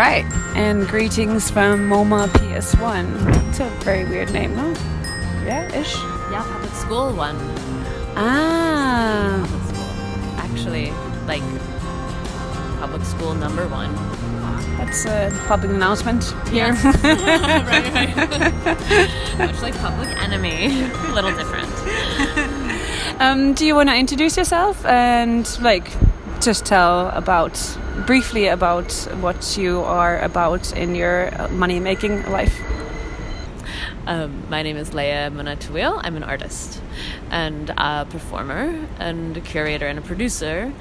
right, and greetings from MoMA PS1. It's a very weird name, no? Yeah, ish. Yeah, public school one. Ah, Public school. Actually, like public school number one. that's a public announcement here. right, right. Much like Public Enemy, a little different. um, do you want to introduce yourself and like just tell about briefly about what you are about in your money making life? Um, my name is Leyya Monatuil. I'm an artist and a performer and a curator and a producer.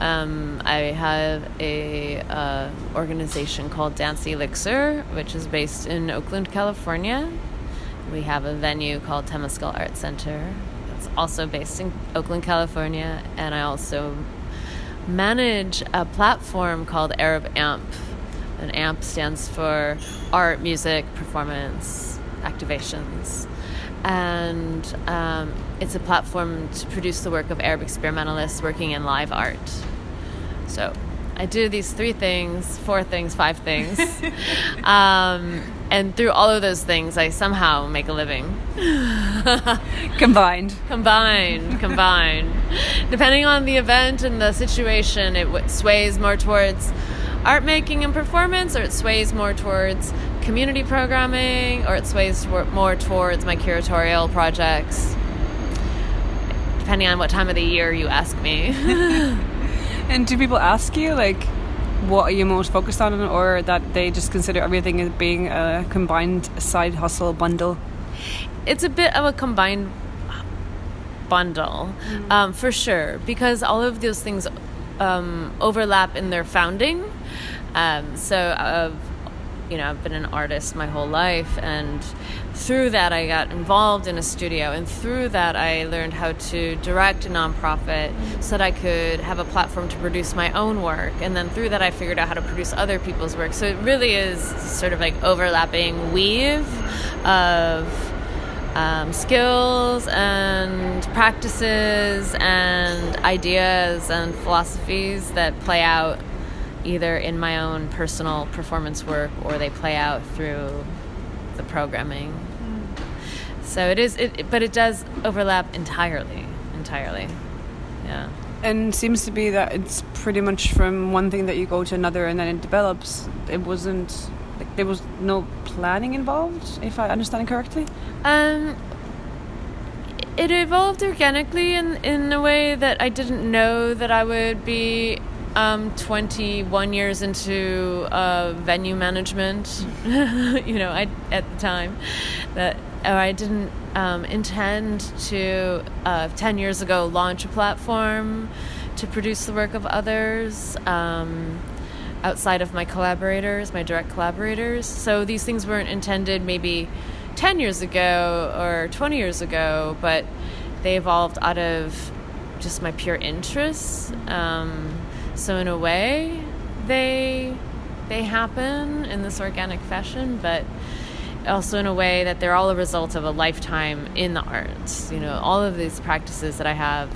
Um, I have a uh, organization called Dance Elixir, which is based in Oakland, California. We have a venue called Temescal Art Center. It's also based in Oakland, California, and I also manage a platform called Arab AMP. And AMP stands for Art, Music, Performance, Activations. And um, it's a platform to produce the work of Arab experimentalists working in live art. So I do these three things, four things, five things. um, and through all of those things, I somehow make a living. Combined. Combined, combined. Depending on the event and the situation, it w- sways more towards art making and performance, or it sways more towards community programming, or it sways more towards my curatorial projects. Depending on what time of the year you ask me. And do people ask you like what are you most focused on or that they just consider everything as being a combined side hustle bundle? it's a bit of a combined bundle um, for sure because all of those things um, overlap in their founding um, so uh, you know i've been an artist my whole life and through that i got involved in a studio and through that i learned how to direct a nonprofit so that i could have a platform to produce my own work. And then through that i figured out how to produce other people's work. So it really is sort of like overlapping weave of um, skills and practices and ideas and philosophies that play out either in my own personal performance work or they play out through the programming. So it is, it, but it does overlap entirely, entirely. Yeah. And seems to be that it's pretty much from one thing that you go to another and then it develops. It wasn't like there was no planning involved, if I understand correctly. Um, it evolved organically in, in a way that I didn't know that I would be um, 21 years into uh, venue management. you know, I at the time that or I didn't um, intend to uh, 10 years ago launch a platform to produce the work of others. Um, outside of my collaborators, my direct collaborators. So these things weren't intended maybe 10 years ago or 20 years ago, but they evolved out of just my pure interests. Um, so in a way, they they happen in this organic fashion, but also in a way that they're all a result of a lifetime in the arts. You know, all of these practices that I have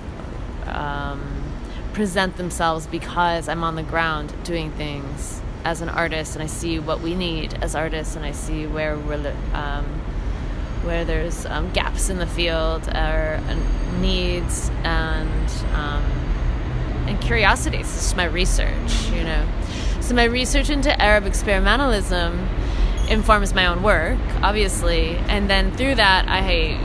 um, present themselves because I'm on the ground doing things as an artist, and I see what we need as artists, and I see where we're um, where there's um, gaps in the field or uh, needs and um, and curiosities. This is my research, you know. So my research into Arab experimentalism informs my own work, obviously, and then through that I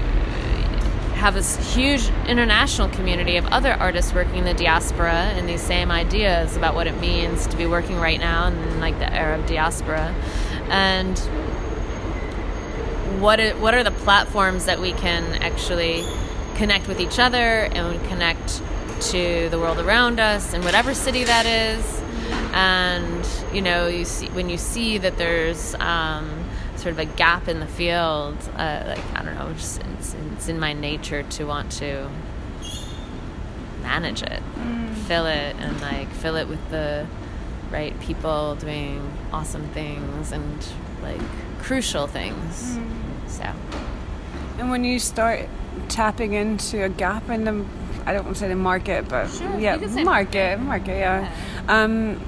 have this huge international community of other artists working in the diaspora and these same ideas about what it means to be working right now in like the Arab diaspora, and what it, what are the platforms that we can actually connect with each other and connect to the world around us in whatever city that is and you know you see when you see that there's um, sort of a gap in the field uh, like i don't know just it's, it's, in my nature to want to manage it mm. fill it and like fill it with the right people doing awesome things and like crucial things mm. so and when you start tapping into a gap in the I don't want to say the market, but sure, yeah, market, market, yeah. yeah. Um,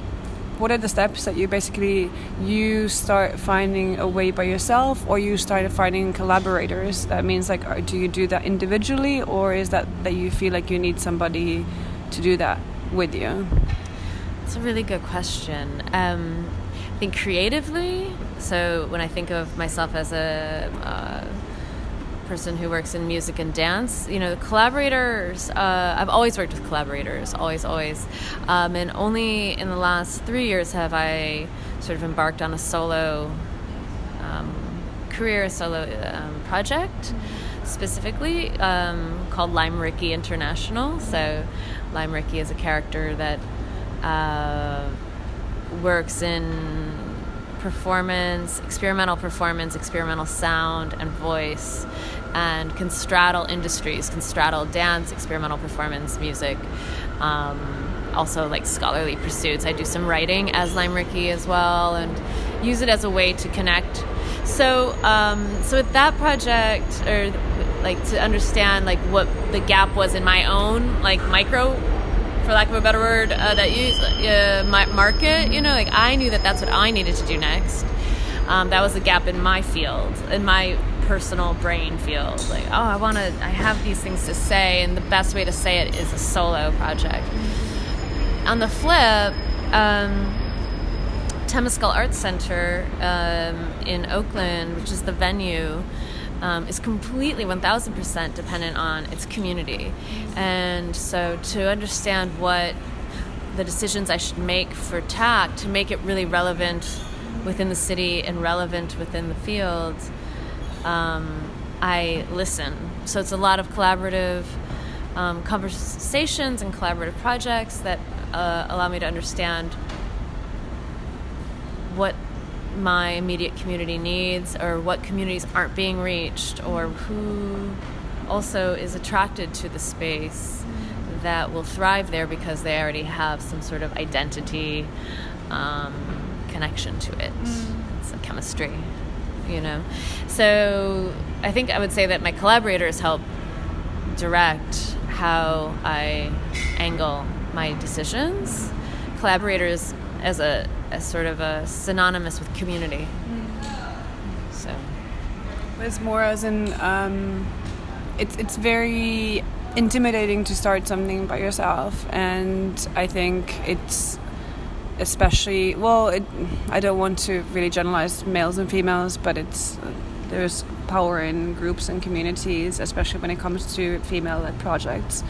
what are the steps that you basically you start finding a way by yourself or you start finding collaborators that means like do you do that individually or is that that you feel like you need somebody to do that with you it's a really good question um, i think creatively so when i think of myself as a uh, person who works in music and dance. You know, collaborators, uh, I've always worked with collaborators, always, always. Um, and only in the last three years have I sort of embarked on a solo um, career, a solo um, project specifically um, called Lime Rickey International. So, Lime Rickey is a character that uh, works in performance, experimental performance, experimental sound, and voice and can straddle industries, can straddle dance, experimental performance, music, um, also like scholarly pursuits. I do some writing as Lime Rickey as well, and use it as a way to connect. So, um, so with that project, or like to understand like what the gap was in my own like micro for lack of a better word, uh, that you uh, market. You know, like I knew that that's what I needed to do next. Um, that was a gap in my field, in my personal brain field. Like, oh, I want to, I have these things to say, and the best way to say it is a solo project. On the flip, um, Temescal Arts Center um, in Oakland, which is the venue, um, is completely 1000% dependent on its community. And so to understand what the decisions I should make for TAC to make it really relevant within the city and relevant within the field um, I listen. So it's a lot of collaborative um, conversations and collaborative projects that uh, allow me to understand what my immediate community needs or what communities aren't being reached or who also is attracted to the space that will thrive there because they already have some sort of identity um, connection to it. Mm. It's a chemistry you know. So I think I would say that my collaborators help direct how I angle my decisions. Collaborators as a as sort of a synonymous with community. Mm. So it's more as in um, it's it's very intimidating to start something by yourself, and I think it's especially well it, i don't want to really generalize males and females but it's there's power in groups and communities especially when it comes to female-led projects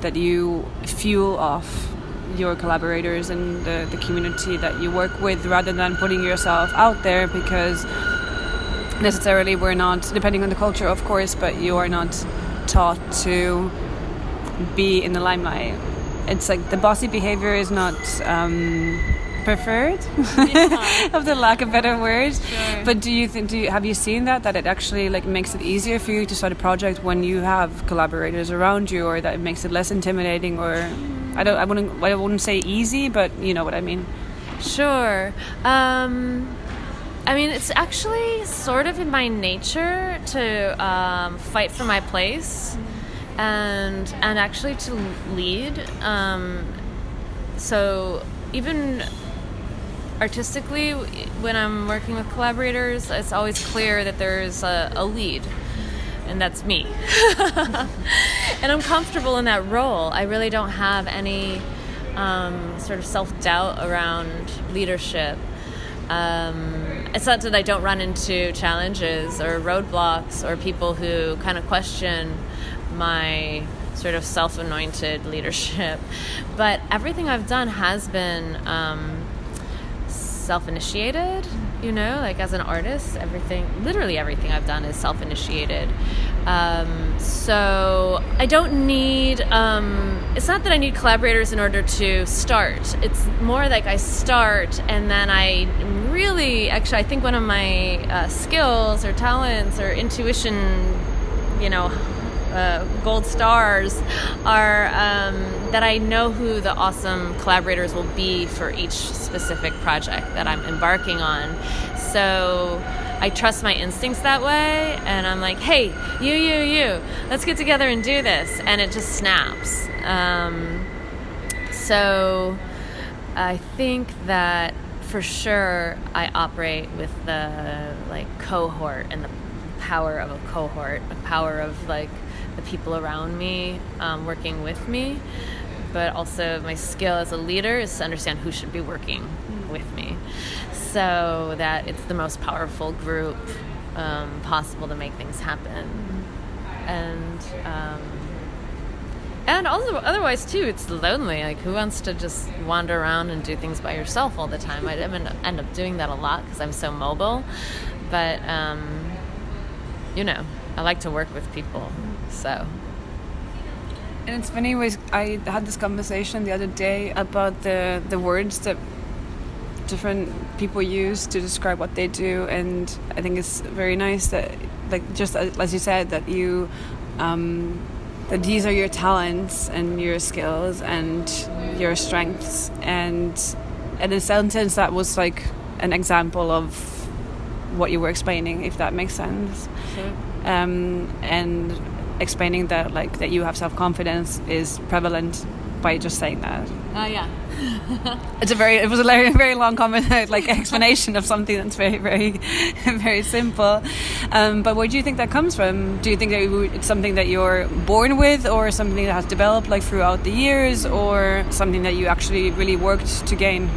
that you fuel off your collaborators and the, the community that you work with rather than putting yourself out there because necessarily we're not depending on the culture of course but you are not taught to be in the limelight it's like the bossy behavior is not um, preferred yeah. of the lack of better words sure. but do you think do you have you seen that that it actually like makes it easier for you to start a project when you have collaborators around you or that it makes it less intimidating or i don't i wouldn't i wouldn't say easy but you know what i mean. Sure. Um I mean, it's actually sort of in my nature to um, fight for my place and and actually to lead. Um, so even artistically, when I'm working with collaborators, it's always clear that there's a, a lead, and that's me. and I'm comfortable in that role. I really don't have any um, sort of self doubt around leadership. Um, it's not that I don't run into challenges or roadblocks or people who kind of question my sort of self anointed leadership. But everything I've done has been um, self initiated, you know, like as an artist, everything, literally everything I've done is self initiated. Um, so I don't need, um, it's not that I need collaborators in order to start. It's more like I start and then I really, actually, I think one of my uh, skills or talents or intuition, you know, uh, gold stars are um, that I know who the awesome collaborators will be for each specific project that I'm embarking on. So I trust my instincts that way, and I'm like, hey, you, you, you, let's get together and do this. And it just snaps. Um, so I think that for sure I operate with the like cohort and the power of a cohort, the power of like the people around me um, working with me. But also, my skill as a leader is to understand who should be working with me so that it's the most powerful group um, possible to make things happen. And um, and also otherwise too, it's lonely. Like who wants to just wander around and do things by yourself all the time? I end up doing that a lot because I'm so mobile. But um, you know, I like to work with people, so. And it's funny, I had this conversation the other day about the the words that different people use to describe what they do, and I think it's very nice that, like, just as you said, that you. Um, that these are your talents and your skills and your strengths and and in some sense that was like an example of what you were explaining if that makes sense sure. um, and explaining that like that you have self-confidence is prevalent by just saying that. Oh uh, yeah. It's a very it was a very, very long comment like explanation of something that's very very very simple. Um, but where do you think that comes from? Do you think that it's something that you're born with or something that has developed like throughout the years or something that you actually really worked to gain?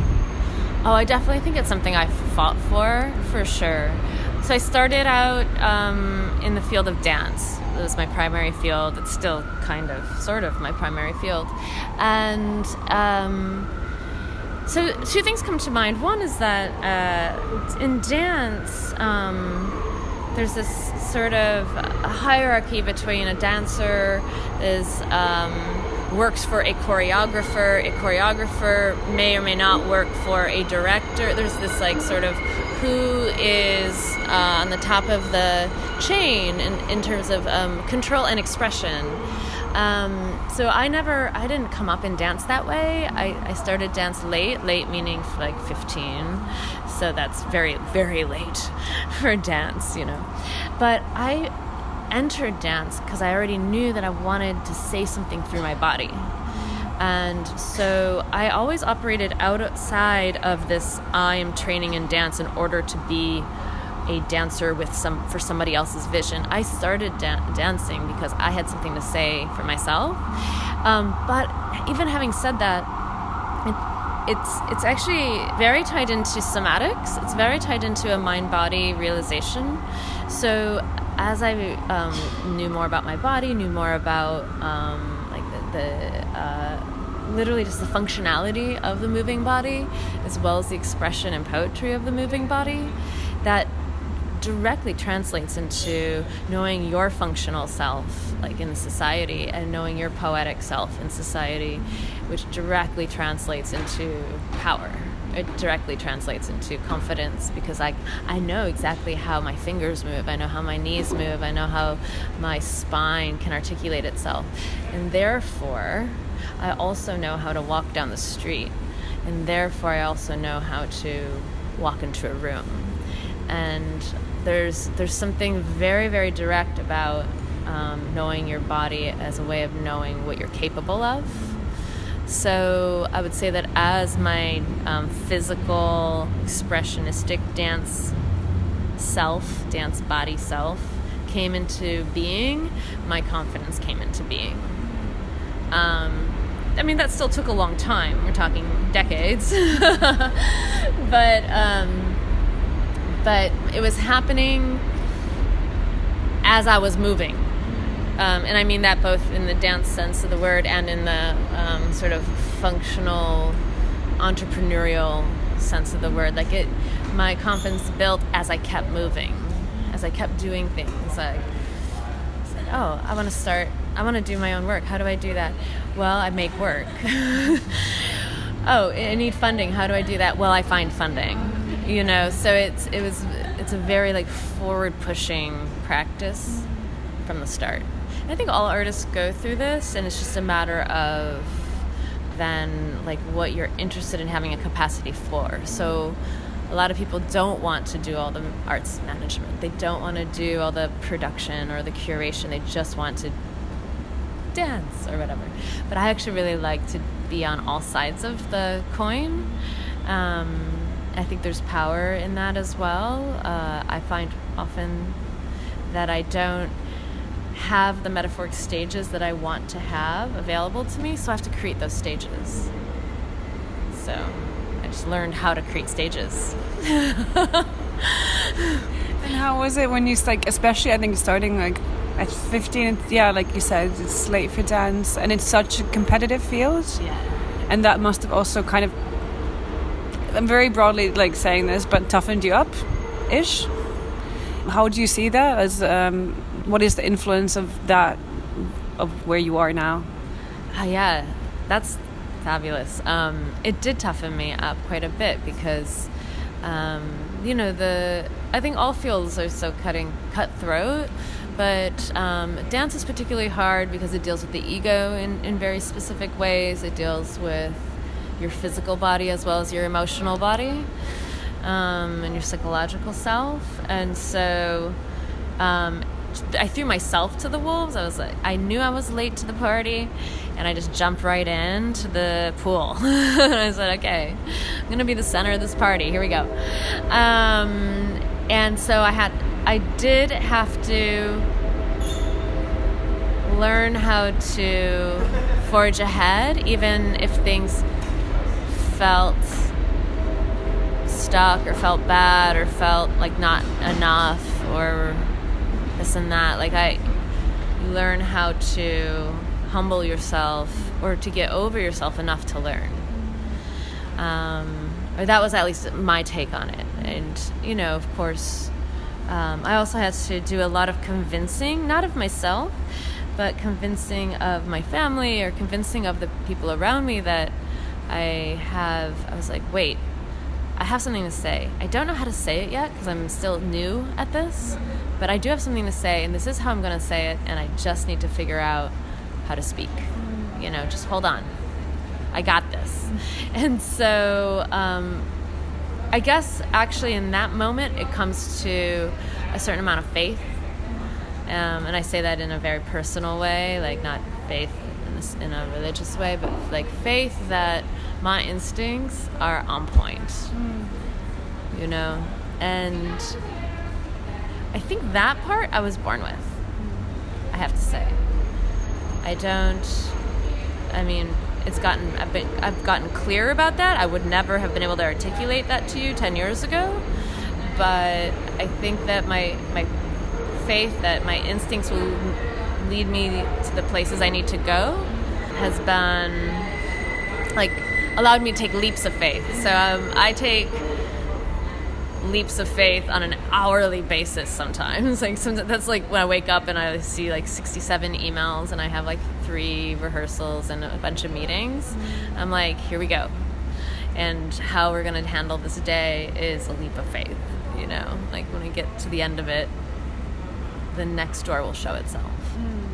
Oh i definitely think it's something i fought for for sure so i started out um, in the field of dance it was my primary field. It's still kind of, sort of, my primary field. And um, so, two things come to mind. One is that uh, in dance, um, there's this sort of hierarchy between a dancer is um, works for a choreographer. A choreographer may or may not work for a director. There's this like sort of who is uh, on the top of the chain in, in terms of um, control and expression. Um, so I never, I didn't come up in dance that way. I, I started dance late, late meaning like 15. So that's very, very late for dance, you know. But I entered dance because I already knew that I wanted to say something through my body. And so I always operated outside of this I am training in dance in order to be a dancer with some for somebody else's vision. I started da- dancing because I had something to say for myself. Um, but even having said that, it, it's it's actually very tied into somatics. It's very tied into a mind body realization. So as I um, knew more about my body, knew more about um, the, uh, literally just the functionality of the moving body, as well as the expression and poetry of the moving body, that directly translates into knowing your functional self, like in society, and knowing your poetic self in society, which directly translates into power. It directly translates into confidence because I, I know exactly how my fingers move, I know how my knees move, I know how my spine can articulate itself. And therefore, I also know how to walk down the street. And therefore, I also know how to walk into a room. And there's there's something very very direct about um, knowing your body as a way of knowing what you're capable of. So I would say that as my um, physical expressionistic dance self, dance body self, came into being, my confidence came into being. Um, I mean, that still took a long time. We're talking decades, but. Um, but it was happening as I was moving. Um, and I mean that both in the dance sense of the word and in the um, sort of functional, entrepreneurial sense of the word. Like it, my confidence built as I kept moving, as I kept doing things. Like, oh, I want to start. I want to do my own work. How do I do that? Well, I make work. oh, I need funding. How do I do that? Well, I find funding you know so it's it was it's a very like forward pushing practice from the start i think all artists go through this and it's just a matter of then like what you're interested in having a capacity for so a lot of people don't want to do all the arts management they don't want to do all the production or the curation they just want to dance or whatever. But I actually really like to be on all sides of the coin. Um, I think there's power in that as well. Uh, I find often that I don't have the metaphoric stages that I want to have available to me, so I have to create those stages. So I just learned how to create stages. and how was it when you like, especially I think starting like at 15 yeah like you said it's late for dance and it's such a competitive field yeah and that must have also kind of i'm very broadly like saying this but toughened you up ish how do you see that as um, what is the influence of that of where you are now uh, yeah that's fabulous um, it did toughen me up quite a bit because um, you know the i think all fields are so cutting cutthroat but um, dance is particularly hard because it deals with the ego in, in very specific ways. It deals with your physical body as well as your emotional body um, and your psychological self. And so um, I threw myself to the wolves. I was like, I knew I was late to the party, and I just jumped right into the pool. and I said, okay, I'm gonna be the center of this party. Here we go. Um, and so I had I did have to learn how to forge ahead, even if things felt stuck or felt bad or felt like not enough or this and that. Like, I learn how to humble yourself or to get over yourself enough to learn. Um, or that was at least my take on it. And, you know, of course, um, I also had to do a lot of convincing, not of myself, but convincing of my family or convincing of the people around me that I have. I was like, wait, I have something to say. I don't know how to say it yet because I'm still new at this, but I do have something to say, and this is how I'm going to say it, and I just need to figure out how to speak. You know, just hold on. I got this. And so um, I guess actually in that moment it comes to a certain amount of faith. Um, and I say that in a very personal way, like not faith in, in a religious way, but like faith that my instincts are on point. Mm. You know? And I think that part I was born with, I have to say. I don't, I mean, it's gotten I've been I've gotten clear about that. I would never have been able to articulate that to you 10 years ago. But I think that my my faith that my instincts will lead me to the places I need to go has been like allowed me to take leaps of faith. So um, I take leaps of faith on an hourly basis sometimes. Like sometimes that's like when I wake up and I see like 67 emails and I have like three rehearsals and a bunch of meetings. I'm like, here we go. And how we're going to handle this day is a leap of faith, you know? Like when we get to the end of it, the next door will show itself. Mm.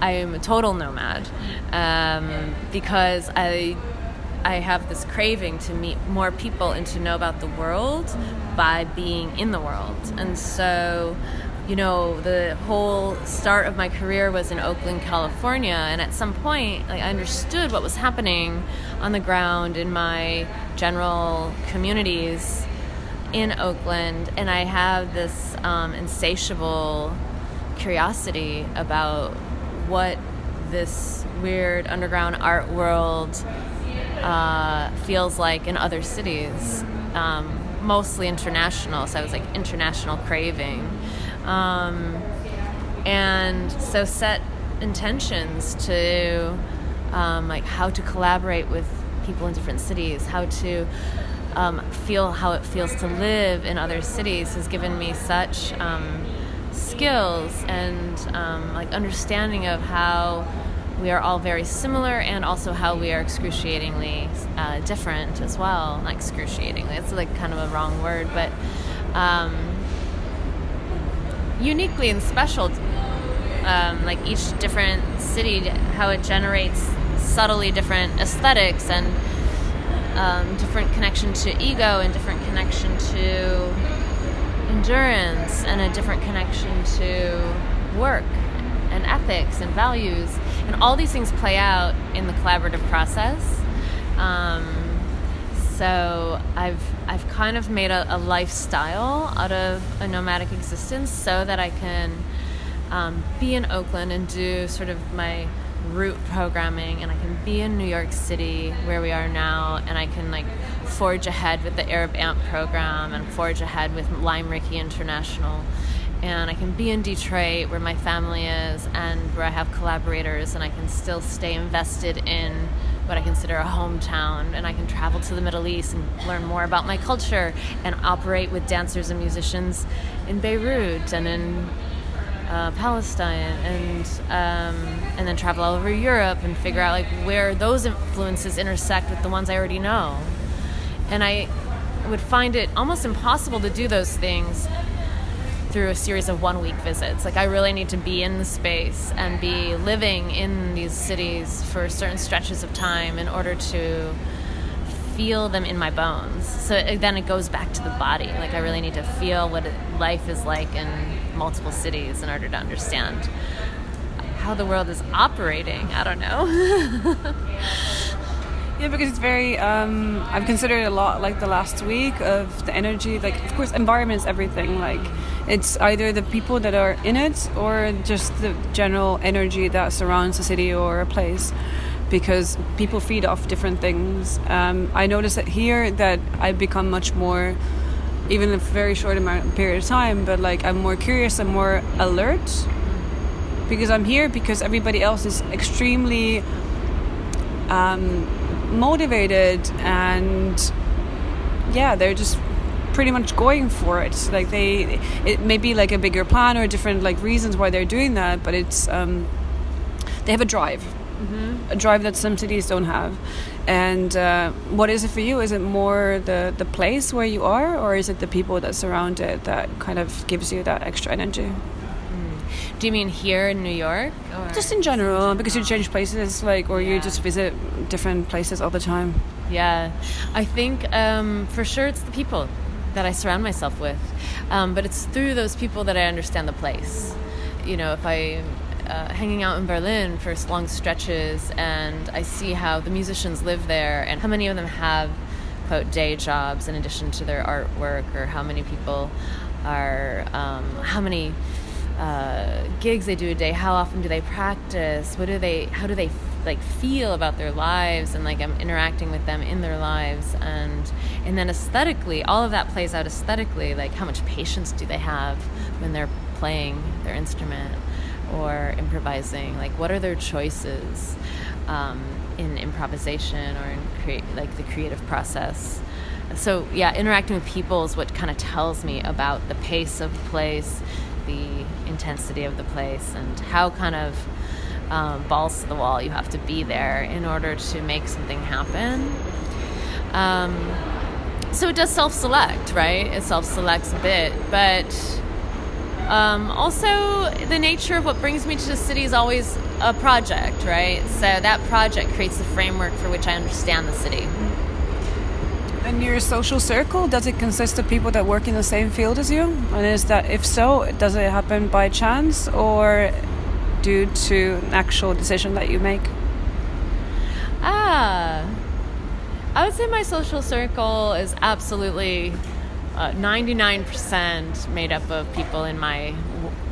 I am a total nomad um, because I I have this craving to meet more people and to know about the world by being in the world. And so, you know, the whole start of my career was in Oakland, California, and at some point, like, I understood what was happening on the ground in my general communities in Oakland, and I have this um, insatiable curiosity about what this weird underground art world uh, feels like in other cities, um, mostly international. So I was like international craving, um, and so set intentions to um, like how to collaborate with people in different cities, how to um, feel how it feels to live in other cities has given me such um, skills and um, like understanding of how we are all very similar and also how we are excruciatingly uh, different as well. Not excruciatingly, it's like kind of a wrong word, but um, uniquely and special. Um, like each different city, how it generates subtly different aesthetics and um, different connection to ego and different connection to endurance and a different connection to work and ethics and values. And all these things play out in the collaborative process. Um, so I've I've kind of made a, a, lifestyle out of a nomadic existence so that I can um, be in Oakland and do sort of my root programming and I can be in New York City where we are now and I can like forge ahead with the Arab Amp program and forge ahead with Lime Rickey International and I can be in Detroit where my family is and where I have collaborators and I can still stay invested in what I consider a hometown and I can travel to the Middle East and learn more about my culture and operate with dancers and musicians in Beirut and in uh, Palestine and um, and then travel all over Europe and figure out like where those influences intersect with the ones I already know. And I would find it almost impossible to do those things through a series of one week visits. Like I really need to be in the space and be living in these cities for certain stretches of time in order to feel them in my bones. So it, then it goes back to the body. Like I really need to feel what it, life is like in multiple cities in order to understand how the world is operating. I don't know. Yeah, because it's very. Um, I've considered a lot, like the last week, of the energy. Like, of course, environment is everything. Like, it's either the people that are in it or just the general energy that surrounds a city or a place because people feed off different things. Um, I notice that here that I've become much more, even a very short amount period of time, but like I'm more curious, I'm more alert because I'm here because everybody else is extremely um, motivated and yeah, they're just pretty much going for it. Like they, it may be like a bigger plan or different like reasons why they're doing that, but it's um, they have a drive mm-hmm. a drive that some cities don't have. And uh, what is it for you? Is it more the, the place where you are, or is it the people that surround it that kind of gives you that extra energy? Hmm. Do you mean here in New York? Or? Just in general, because you change places, like, or yeah. you just visit different places all the time. Yeah, I think um, for sure it's the people that I surround myself with, um, but it's through those people that I understand the place. You know, if I uh, hanging out in Berlin for long stretches, and I see how the musicians live there, and how many of them have quote day jobs in addition to their artwork, or how many people are um, how many uh, gigs they do a day, how often do they practice, what do they, how do they like feel about their lives, and like I'm interacting with them in their lives, and and then aesthetically, all of that plays out aesthetically, like how much patience do they have when they're playing their instrument or improvising? Like what are their choices um, in improvisation or in create like the creative process? So yeah interacting with people is what kind of tells me about the pace of the place the intensity of the place and how kind of um, balls to the wall you have to be there in order to make something happen um, so it does self-select right it self-selects a bit but um, also, the nature of what brings me to the city is always a project, right? So that project creates the framework for which I understand the city. And your social circle, does it consist of people that work in the same field as you? And is that, if so, does it happen by chance or due to an actual decision that you make? Ah, I would say my social circle is absolutely uh, 99% made up of people in my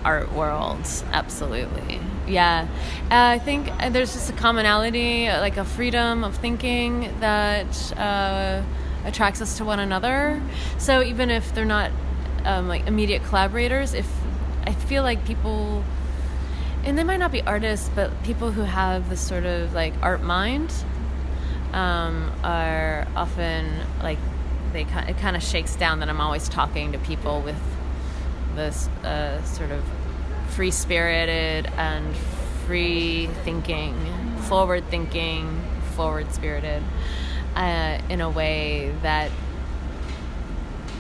art world absolutely. Yeah. Uh, i think uh, there's just a commonality like a freedom of thinking that uh, attracts us to one another. So even if they're not um, like immediate collaborators if i feel like people and they might not be artists but people who have this sort of like art mind um, are often like they it kind of shakes down that I'm always talking to people with this uh, sort of free spirited and free thinking, forward thinking, forward spirited, uh, in a way that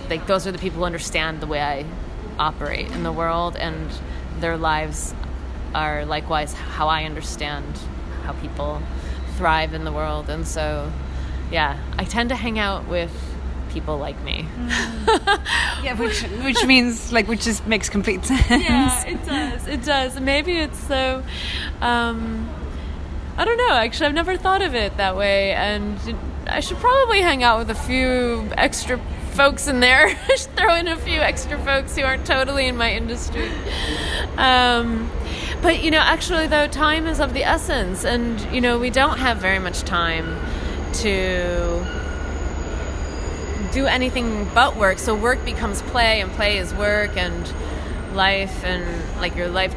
like those are the people who understand the way I operate in the world and their lives are likewise how I understand how people thrive in the world and so yeah I tend to hang out with people like me. Mm. yeah, which which means like which just makes complete sense. Yeah, it does. It does. Maybe it's so. Um, I don't know. Actually, I've never thought of it that way, and I should probably hang out with a few extra folks in there. throw in a few extra folks who aren't totally in my industry. Um, but you know, actually, though, time is of the essence, and you know, we don't have very much time to do anything but work. So work becomes play, and play is work, and life, and like your life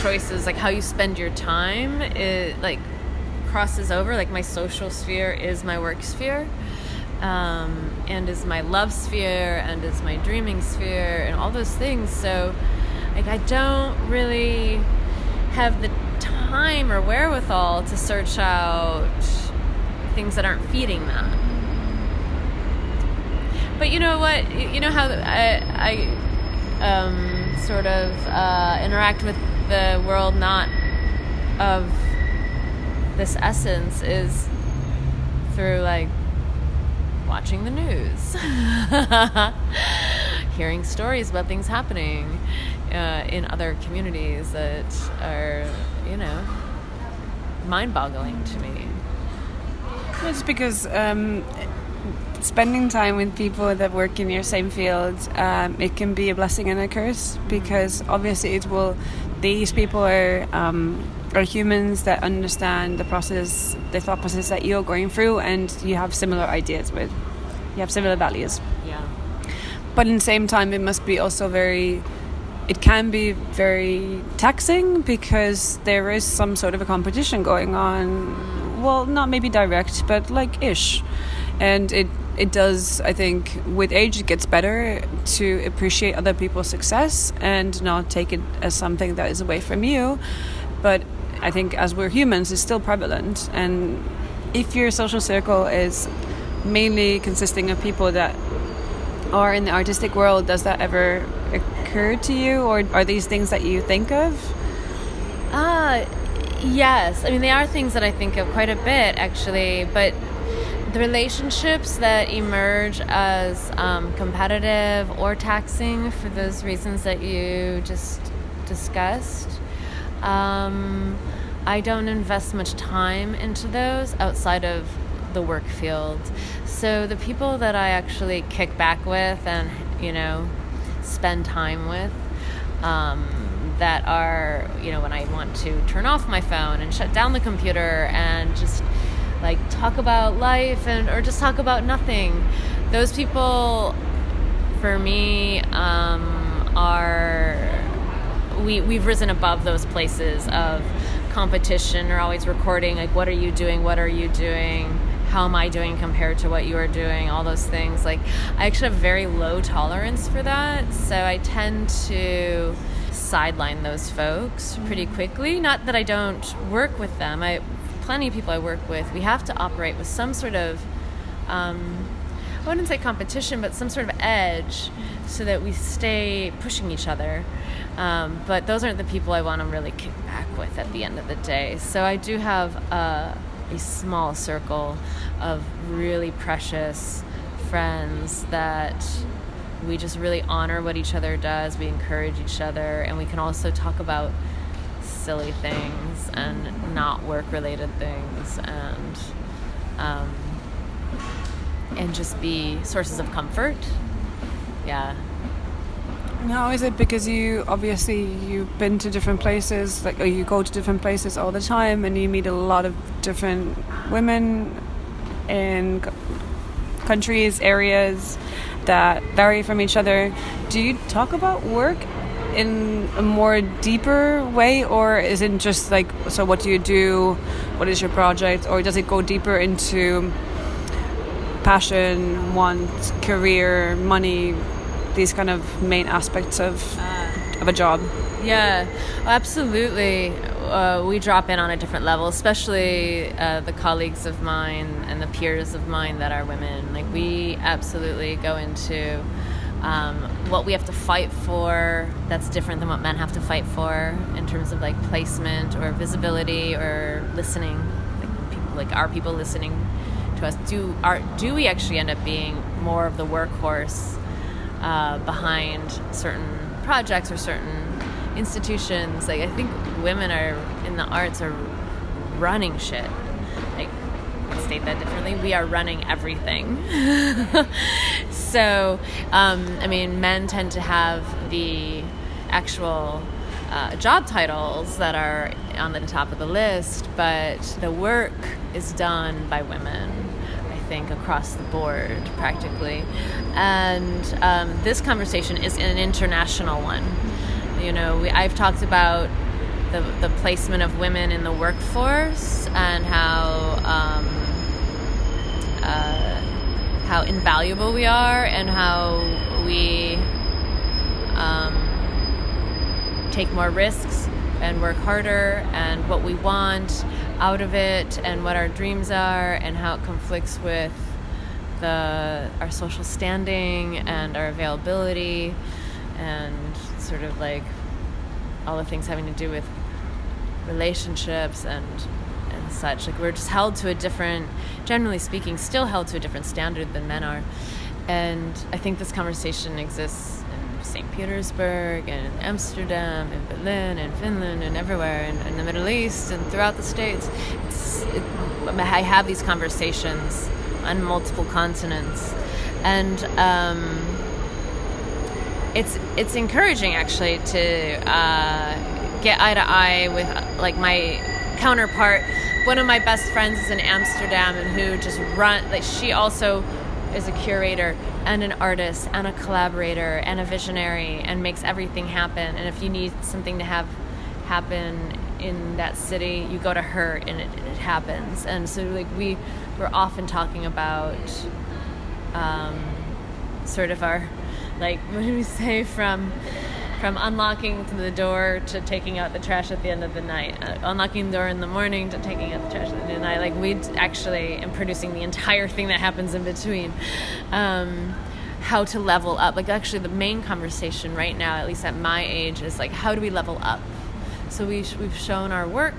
choices, like how you spend your time, it like crosses over. Like my social sphere is my work sphere um, and is my love sphere and is my dreaming sphere and all those things. So, like, I don't really have the time or wherewithal to search out things that aren't feeding that. But you know what? You know how I, I um, sort of uh, interact with the world not of this essence is through like watching the news, hearing stories about things happening uh, in other communities that are, you know, mind boggling to me. It's because um, spending time with people that work in your same field, um, it can be a blessing and a curse because obviously it will, these people are. Um, are humans that understand the process, the thought process that you're going through, and you have similar ideas with. You have similar values. Yeah. But in the same time, it must be also very. It can be very taxing because there is some sort of a competition going on. Well, not maybe direct, but like ish, and it it does. I think with age, it gets better to appreciate other people's success and not take it as something that is away from you. But I think as we're humans, it's still prevalent. And if your social circle is mainly consisting of people that are in the artistic world, does that ever to you, or are these things that you think of? Uh, yes. I mean, they are things that I think of quite a bit, actually. But the relationships that emerge as um, competitive or taxing for those reasons that you just discussed. Um, I don't invest much time into those outside of the work field. So the people that I actually kick back with and, you know, spend time with, um, that are, you know, when I want to turn off my phone and shut down the computer and just like talk about life and or just talk about nothing. Those people, for me, um, are we we've risen above those places of competition or always recording like what are you doing what are you doing how am i doing compared to what you are doing all those things. Like i actually have very low tolerance for that so i tend to sideline those folks pretty quickly. Not that i don't work with them. I plenty of people i work with we have to operate with some sort of um, i wouldn't say competition but some sort of edge so that we stay pushing each other. Um, but those aren't the people I want to really kick back with at the end of the day. So I do have a, a small circle of really precious friends that we just really honor what each other does. We encourage each other, and we can also talk about silly things and not work related things and um, and just be sources of comfort. Yeah. How is it because you obviously you've been to different places, like or you go to different places all the time, and you meet a lot of different women in countries, areas that vary from each other. Do you talk about work in a more deeper way, or is it just like so? What do you do? What is your project, or does it go deeper into passion, want, career, money? These kind of main aspects of uh, of a job. Yeah, absolutely. Uh, we drop in on a different level, especially uh, the colleagues of mine and the peers of mine that are women. Like we absolutely go into um, what we have to fight for. That's different than what men have to fight for in terms of like placement or visibility or listening. Like people, like are people listening to us. Do are do we actually end up being more of the workhorse uh, behind certain projects or certain institutions? Like I think women are in the arts are running shit. Like state that differently, we are running everything. so, um, I mean, men tend to have the actual uh, job titles that are on the top of the list, but the work is done by women. Think across the board, practically, and um, this conversation is an international one. You know, we, I've talked about the, the placement of women in the workforce and how um, uh, how invaluable we are and how we um, take more risks and work harder and what we want out of it and what our dreams are and how it conflicts with the our social standing and our availability and sort of like all the things having to do with relationships and and such. Like we're just held to a different generally speaking still held to a different standard than men are. And i think this conversation exists St. Petersburg and Amsterdam and Berlin and Finland and everywhere and in the Middle East and throughout the States. It, I have these conversations on multiple continents. And um, it's, it's encouraging actually to uh, get eye to eye with like my counterpart. One of my best friends is in Amsterdam and who just run, like she also is a curator and an artist and a collaborator and a visionary and makes everything happen. And if you need something to have happen in that city, you go to her and it, it happens. And so like we we're often talking about um, sort of our like what do we say from from unlocking the door to taking out the trash at the end of the night, uh, unlocking the door in the morning to taking out the trash at the end of the night. Like we actually am producing the entire thing that happens in between. Um, how to level up. Like actually, the main conversation right now, at least at my age, is like how do we level up? So we we've shown our work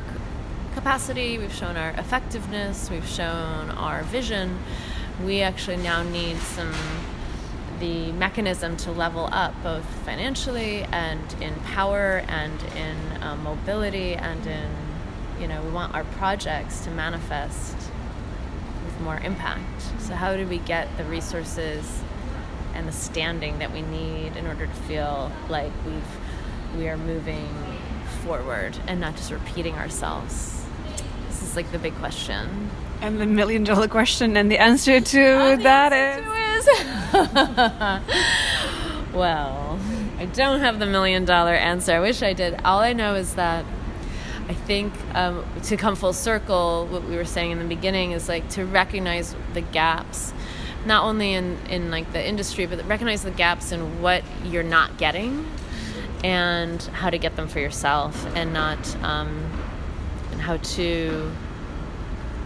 capacity, we've shown our effectiveness, we've shown our vision. We actually now need some the mechanism to level up both financially and in power and in um, mobility and in you know we want our projects to manifest with more impact. So how do we get the resources and the standing that we need in order to feel like we've we are moving forward and not just repeating ourselves? This is like the big question. And the million dollar question and the answer to that is well, I don't have the million dollar answer. I wish I did. All I know is that I think um, to come full circle, what we were saying in the beginning is like to recognize the gaps, not only in, in like the industry, but recognize the gaps in what you're not getting and how to get them for yourself and not um, and how to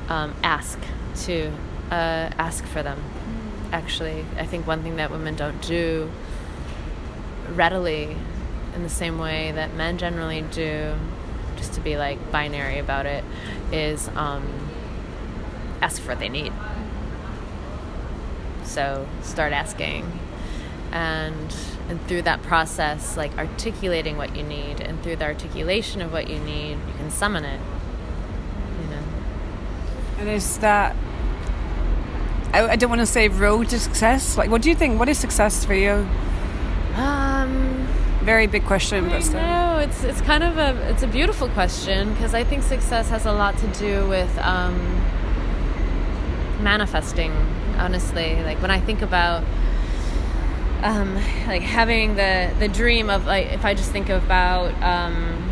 um, ask to uh, ask for them actually. I think one thing that women don't do readily in the same way that men generally do, just to be like binary about it, is um, ask for what they need. So start asking. And and through that process, like articulating what you need, and through the articulation of what you need, you can summon it. You know. And is that I, I don't want to say road to success. Like, what do you think? What is success for you? Um, very big question, but still. No, it's it's kind of a it's a beautiful question because I think success has a lot to do with um, manifesting. Honestly, like when I think about um, like having the the dream of like if I just think about um,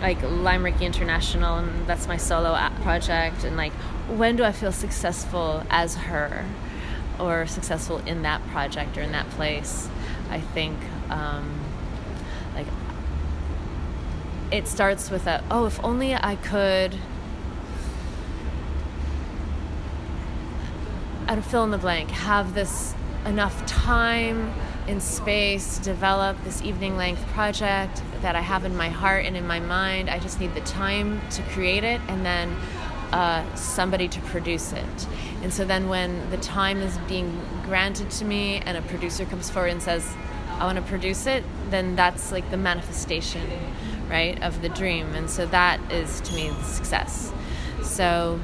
like Lime Rickey International and that's my solo project and like when do I feel successful as her or successful in that project or in that place? I think um, like it starts with a oh, if only I could. I'd fill in the blank. Have this enough time in space develop this evening length project that I have in my heart and in my mind. I just need the time to create it and then uh, somebody to produce it. And so then when the time is being granted to me and a producer comes forward and says, I want to produce it, then that's like the manifestation, right, of the dream. And so that is to me the success. So,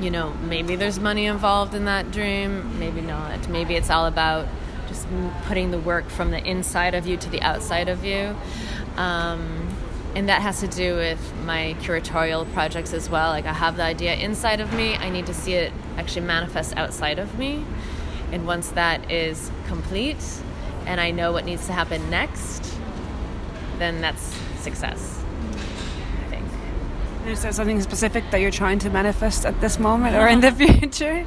you know, maybe there's money involved in that dream, maybe not. Maybe it's all about just putting the work from the inside of you to the outside of you. Um, and that has to do with my curatorial projects as well. Like I have the idea inside of me, I need to see it actually manifest outside of me. And once that is complete and I know what needs to happen next, then that's success. Is there something specific that you're trying to manifest at this moment or in the future?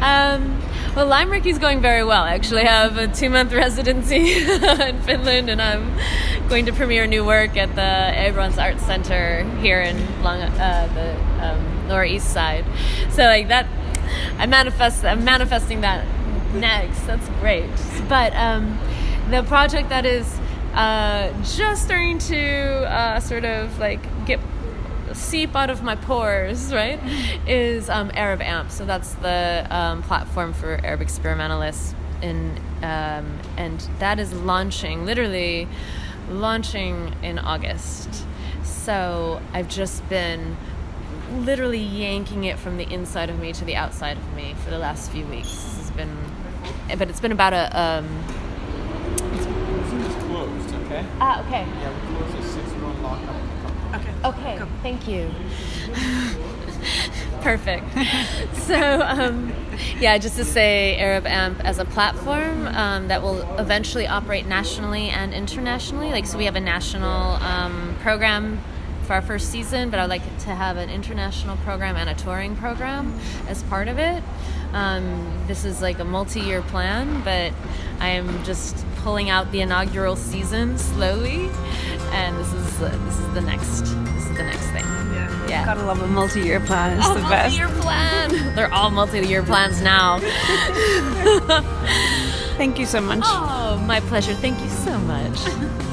Um, well, Lime Rickey is going very well. I actually have a two month residency in Finland, and I'm going to premiere new work at the Abrons Arts Center here in Long, uh, the um, Lower East Side. So, like that, I manifest. I'm manifesting that next. That's great. But um, the project that is uh, just starting to uh, sort of like get seep out of my pores, right, is um, Arab AMP. So that's the um, platform for Arab experimentalists, in, um, and that is launching, literally launching in August. So I've just been literally yanking it from the inside of me to the outside of me for the last few weeks. This has been, but it's been about a. Um, it's, closed, okay? Ah, okay. Yeah, we closed at six. Lockup. Okay. Cool. thank you. Perfect. so, um, yeah, just to say, Arab AMP as a platform um, that will eventually operate nationally and internationally. Like, so we have a national um, program for our first season, but I'd like to have an international program and a touring program as part of it. Um, this is like a multi-year plan, but I am just pulling out the inaugural season slowly, and this is uh, this is the next this is the next thing. Yeah, yeah. Gotta love a multi-year plan. It's oh, the best. Multi-year plan. They're all multi-year plans now. Thank you so much. Oh, my pleasure. Thank you so much.